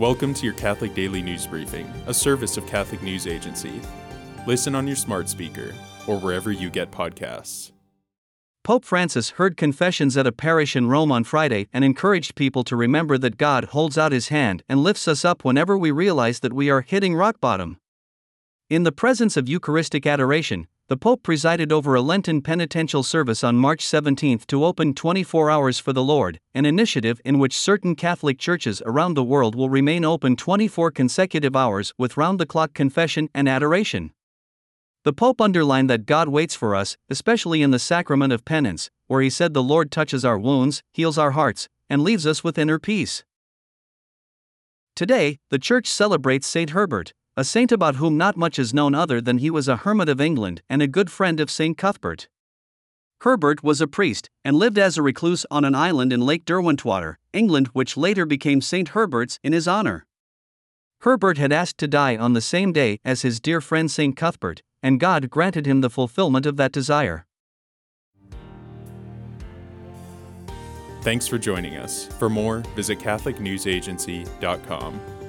Welcome to your Catholic Daily News Briefing, a service of Catholic News Agency. Listen on your smart speaker or wherever you get podcasts. Pope Francis heard confessions at a parish in Rome on Friday and encouraged people to remember that God holds out his hand and lifts us up whenever we realize that we are hitting rock bottom. In the presence of Eucharistic adoration, the Pope presided over a Lenten penitential service on March 17 to open 24 Hours for the Lord, an initiative in which certain Catholic churches around the world will remain open 24 consecutive hours with round the clock confession and adoration. The Pope underlined that God waits for us, especially in the sacrament of penance, where he said the Lord touches our wounds, heals our hearts, and leaves us with inner peace. Today, the Church celebrates Saint Herbert, a saint about whom not much is known other than he was a hermit of England and a good friend of St. Cuthbert. Herbert was a priest and lived as a recluse on an island in Lake Derwentwater, England, which later became St. Herbert's in his honor. Herbert had asked to die on the same day as his dear friend St. Cuthbert, and God granted him the fulfillment of that desire. Thanks for joining us. For more, visit CatholicNewsAgency.com.